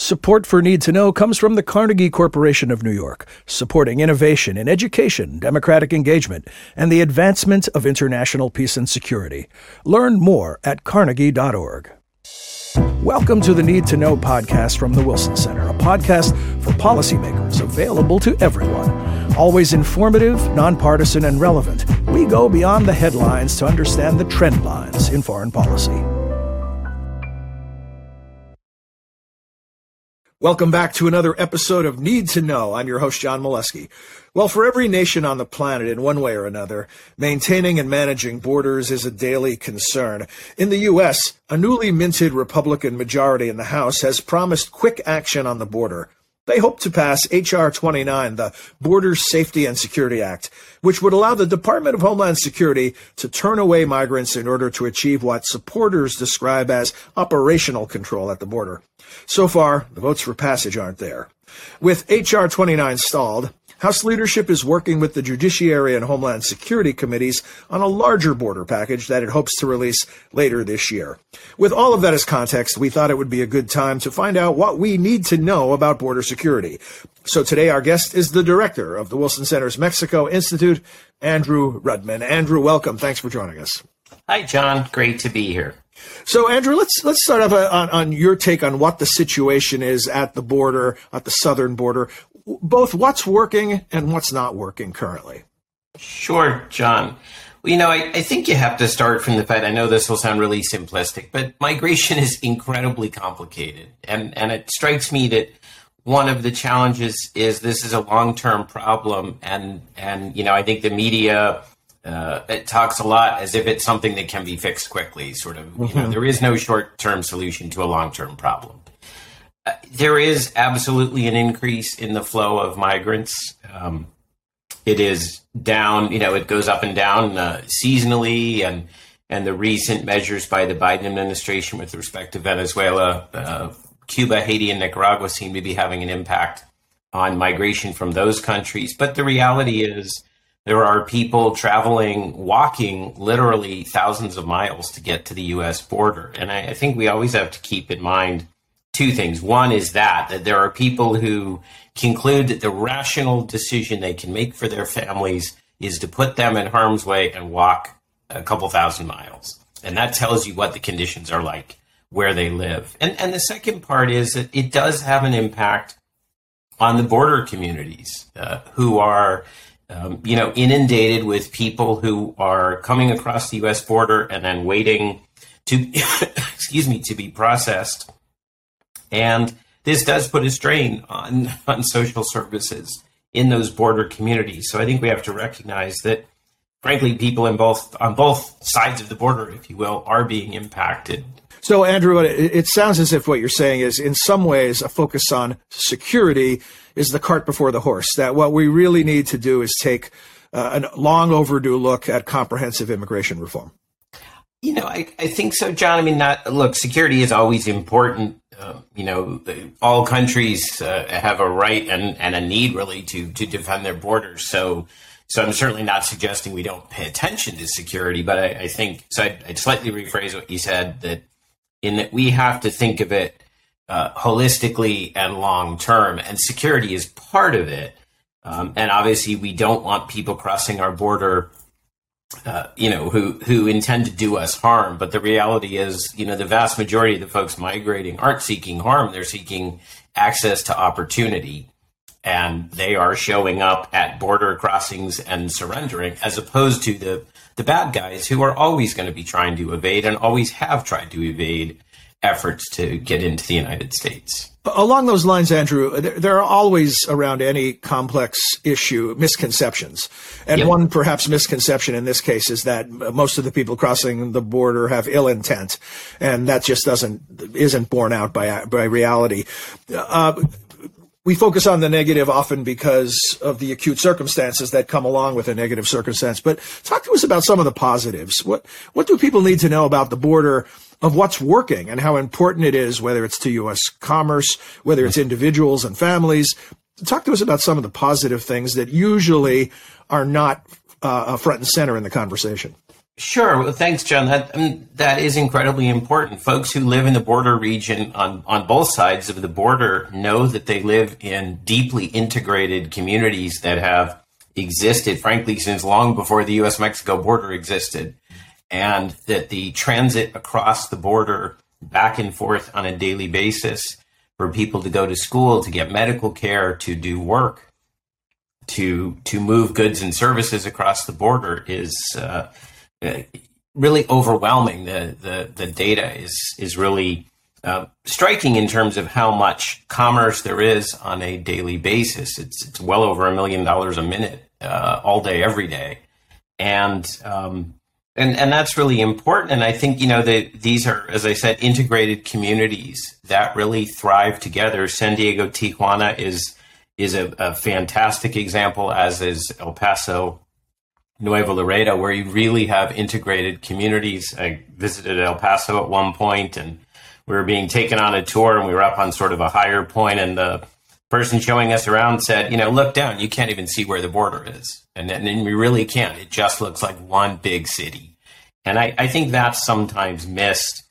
Support for Need to Know comes from the Carnegie Corporation of New York, supporting innovation in education, democratic engagement, and the advancement of international peace and security. Learn more at carnegie.org. Welcome to the Need to Know podcast from the Wilson Center, a podcast for policymakers available to everyone. Always informative, nonpartisan, and relevant, we go beyond the headlines to understand the trend lines in foreign policy. Welcome back to another episode of Need to Know. I'm your host, John Milewski. Well, for every nation on the planet, in one way or another, maintaining and managing borders is a daily concern. In the U.S., a newly minted Republican majority in the House has promised quick action on the border. They hope to pass H.R. 29, the Border Safety and Security Act, which would allow the Department of Homeland Security to turn away migrants in order to achieve what supporters describe as operational control at the border. So far, the votes for passage aren't there. With H.R. 29 stalled, House leadership is working with the Judiciary and Homeland Security committees on a larger border package that it hopes to release later this year. With all of that as context, we thought it would be a good time to find out what we need to know about border security. So today our guest is the director of the Wilson Center's Mexico Institute, Andrew Rudman. Andrew, welcome. Thanks for joining us. Hi, John. Great to be here. So, Andrew, let's let's start off uh, on, on your take on what the situation is at the border, at the southern border both what's working and what's not working currently. Sure, John. Well, you know, I, I, think you have to start from the fact I know this will sound really simplistic, but migration is incredibly complicated. And, and it strikes me that one of the challenges is this is a long term problem. And, and, you know, I think the media uh, it talks a lot as if it's something that can be fixed quickly, sort of. Mm-hmm. You know, mm-hmm. there is no short term solution to a long term problem there is absolutely an increase in the flow of migrants. Um, it is down, you know, it goes up and down uh, seasonally, and and the recent measures by the Biden administration with respect to Venezuela, uh, Cuba, Haiti, and Nicaragua seem to be having an impact on migration from those countries. But the reality is, there are people traveling, walking literally thousands of miles to get to the U.S. border, and I, I think we always have to keep in mind two things. One is that that there are people who conclude that the rational decision they can make for their families is to put them in harm's way and walk a couple thousand miles. And that tells you what the conditions are like where they live. And and the second part is that it does have an impact on the border communities uh, who are um, you know inundated with people who are coming across the US border and then waiting to excuse me to be processed and this does put a strain on, on social services in those border communities. So I think we have to recognize that, frankly, people in both on both sides of the border, if you will, are being impacted. So, Andrew, it sounds as if what you're saying is, in some ways, a focus on security is the cart before the horse. That what we really need to do is take uh, a long overdue look at comprehensive immigration reform. You know, I, I think so, John. I mean, not, look, security is always important uh, you know, all countries uh, have a right and, and a need really to to defend their borders. So, so I'm certainly not suggesting we don't pay attention to security, but I, I think so. I'd, I'd, slightly rephrase what you said that in that we have to think of it uh, holistically and long term, and security is part of it. Um, and obviously, we don't want people crossing our border uh, you know, who who intend to do us harm. But the reality is, you know, the vast majority of the folks migrating aren't seeking harm; they're seeking access to opportunity, and they are showing up at border crossings and surrendering, as opposed to the the bad guys who are always going to be trying to evade and always have tried to evade efforts to get into the United States. Along those lines, Andrew, there are always around any complex issue misconceptions. And yep. one perhaps misconception in this case is that most of the people crossing the border have ill intent. And that just doesn't, isn't borne out by, by reality. Uh, we focus on the negative often because of the acute circumstances that come along with a negative circumstance. But talk to us about some of the positives. What, what do people need to know about the border of what's working and how important it is, whether it's to U.S. commerce, whether it's individuals and families. Talk to us about some of the positive things that usually are not uh, front and center in the conversation. Sure. Well, thanks, John. That um, that is incredibly important. Folks who live in the border region on on both sides of the border know that they live in deeply integrated communities that have existed, frankly, since long before the U.S. Mexico border existed, and that the transit across the border back and forth on a daily basis for people to go to school, to get medical care, to do work, to to move goods and services across the border is. Uh, really overwhelming. The, the, the data is, is really uh, striking in terms of how much commerce there is on a daily basis. It's, it's well over a million dollars a minute, uh, all day, every day. And, um, and, and that's really important. And I think, you know, that these are, as I said, integrated communities that really thrive together. San Diego, Tijuana is, is a, a fantastic example, as is El Paso, Nuevo Laredo, where you really have integrated communities. I visited El Paso at one point, and we were being taken on a tour, and we were up on sort of a higher point, and the person showing us around said, "You know, look down. You can't even see where the border is, and, and we really can't. It just looks like one big city." And I, I think that's sometimes missed.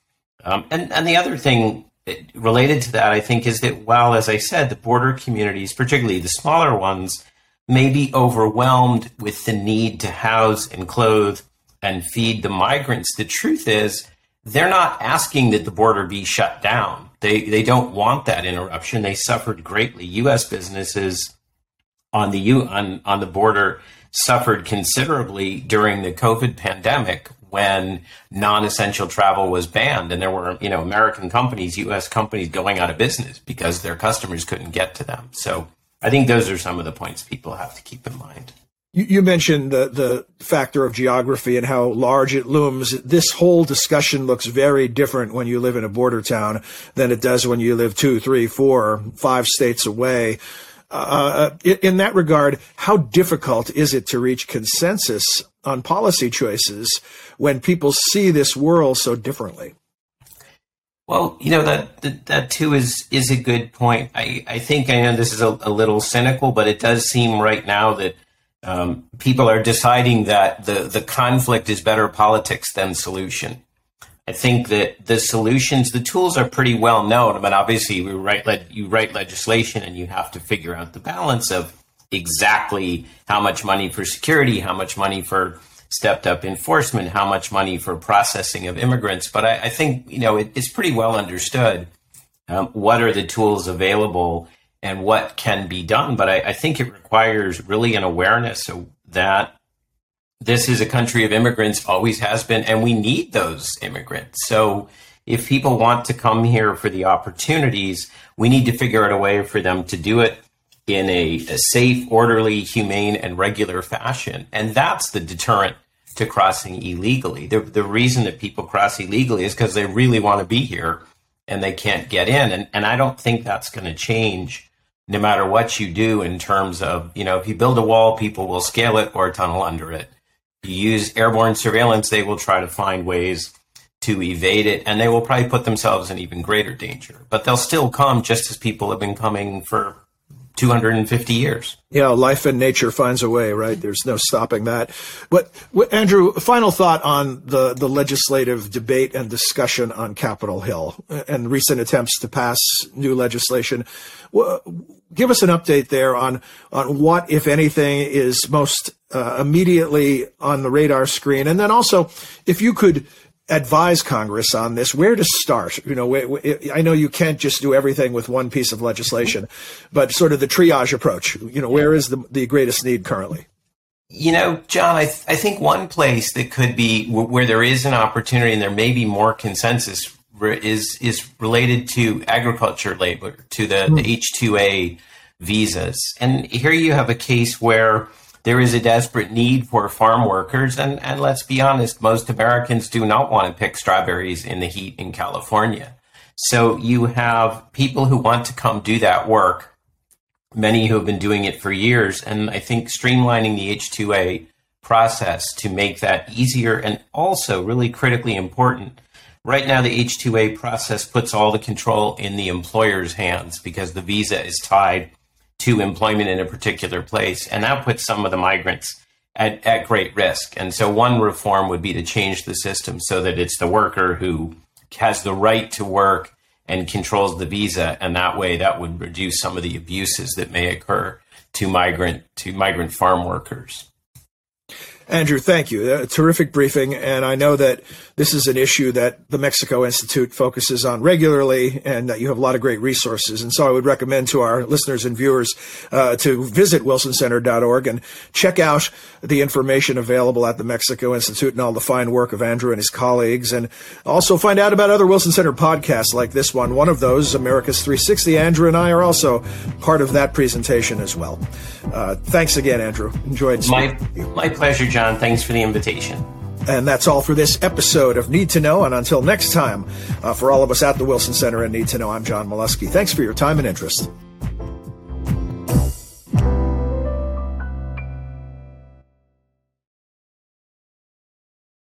Um, and and the other thing related to that, I think, is that while, as I said, the border communities, particularly the smaller ones may be overwhelmed with the need to house and clothe and feed the migrants. The truth is, they're not asking that the border be shut down. They they don't want that interruption. They suffered greatly. U.S. businesses on the U on on the border suffered considerably during the COVID pandemic when non-essential travel was banned and there were you know American companies, U.S. companies going out of business because their customers couldn't get to them. So I think those are some of the points people have to keep in mind. You, mentioned the, the factor of geography and how large it looms. This whole discussion looks very different when you live in a border town than it does when you live two, three, four, five states away. Uh, uh in that regard, how difficult is it to reach consensus on policy choices when people see this world so differently? Well, you know that, that, that too is is a good point. I I think I know this is a, a little cynical, but it does seem right now that um, people are deciding that the the conflict is better politics than solution. I think that the solutions, the tools are pretty well known. I mean, obviously, we write le- you write legislation, and you have to figure out the balance of exactly how much money for security, how much money for stepped up enforcement, how much money for processing of immigrants. But I, I think you know it, it's pretty well understood um, what are the tools available and what can be done. But I, I think it requires really an awareness that this is a country of immigrants, always has been, and we need those immigrants. So if people want to come here for the opportunities, we need to figure out a way for them to do it in a, a, safe, orderly, humane, and regular fashion. And that's the deterrent to crossing illegally. The, the reason that people cross illegally is because they really want to be here and they can't get in. And, and I don't think that's going to change no matter what you do in terms of, you know, if you build a wall, people will scale it or tunnel under it. If you use airborne surveillance, they will try to find ways to evade it, and they will probably put themselves in even greater danger. But they'll still come just as people have been coming for 250 years. Yeah, life and nature finds a way, right? There's no stopping that. But Andrew, final thought on the, the legislative debate and discussion on Capitol Hill and recent attempts to pass new legislation. Give us an update there on on what, if anything, is most uh, immediately on the radar screen, and then also if you could advise Congress on this, where to start? You know, I know you can't just do everything with one piece of legislation, but sort of the triage approach. You know, where is the, the greatest need currently? You know, John, I, th- I think one place that could be w- where there is an opportunity and there may be more consensus re- is is related to agriculture labor, to the, mm. the H2A visas. And here you have a case where there is a desperate need for farm workers. And, and let's be honest, most Americans do not want to pick strawberries in the heat in California. So you have people who want to come do that work, many who have been doing it for years. And I think streamlining the H2A process to make that easier and also really critically important. Right now, the H2A process puts all the control in the employer's hands because the visa is tied to employment in a particular place. And that puts some of the migrants at, at great risk. And so one reform would be to change the system so that it's the worker who has the right to work and controls the visa. And that way that would reduce some of the abuses that may occur to migrant to migrant farm workers. Andrew, thank you. A terrific briefing. And I know that this is an issue that the Mexico Institute focuses on regularly and that you have a lot of great resources. And so I would recommend to our listeners and viewers uh, to visit wilsoncenter.org and check out the information available at the Mexico Institute and all the fine work of Andrew and his colleagues. And also find out about other Wilson Center podcasts like this one. One of those, America's 360. Andrew and I are also part of that presentation as well. Uh, thanks again, Andrew. Enjoyed my, my pleasure, John. John. Thanks for the invitation. And that's all for this episode of Need to Know. And until next time, uh, for all of us at the Wilson Center and Need to Know, I'm John Milewski. Thanks for your time and interest.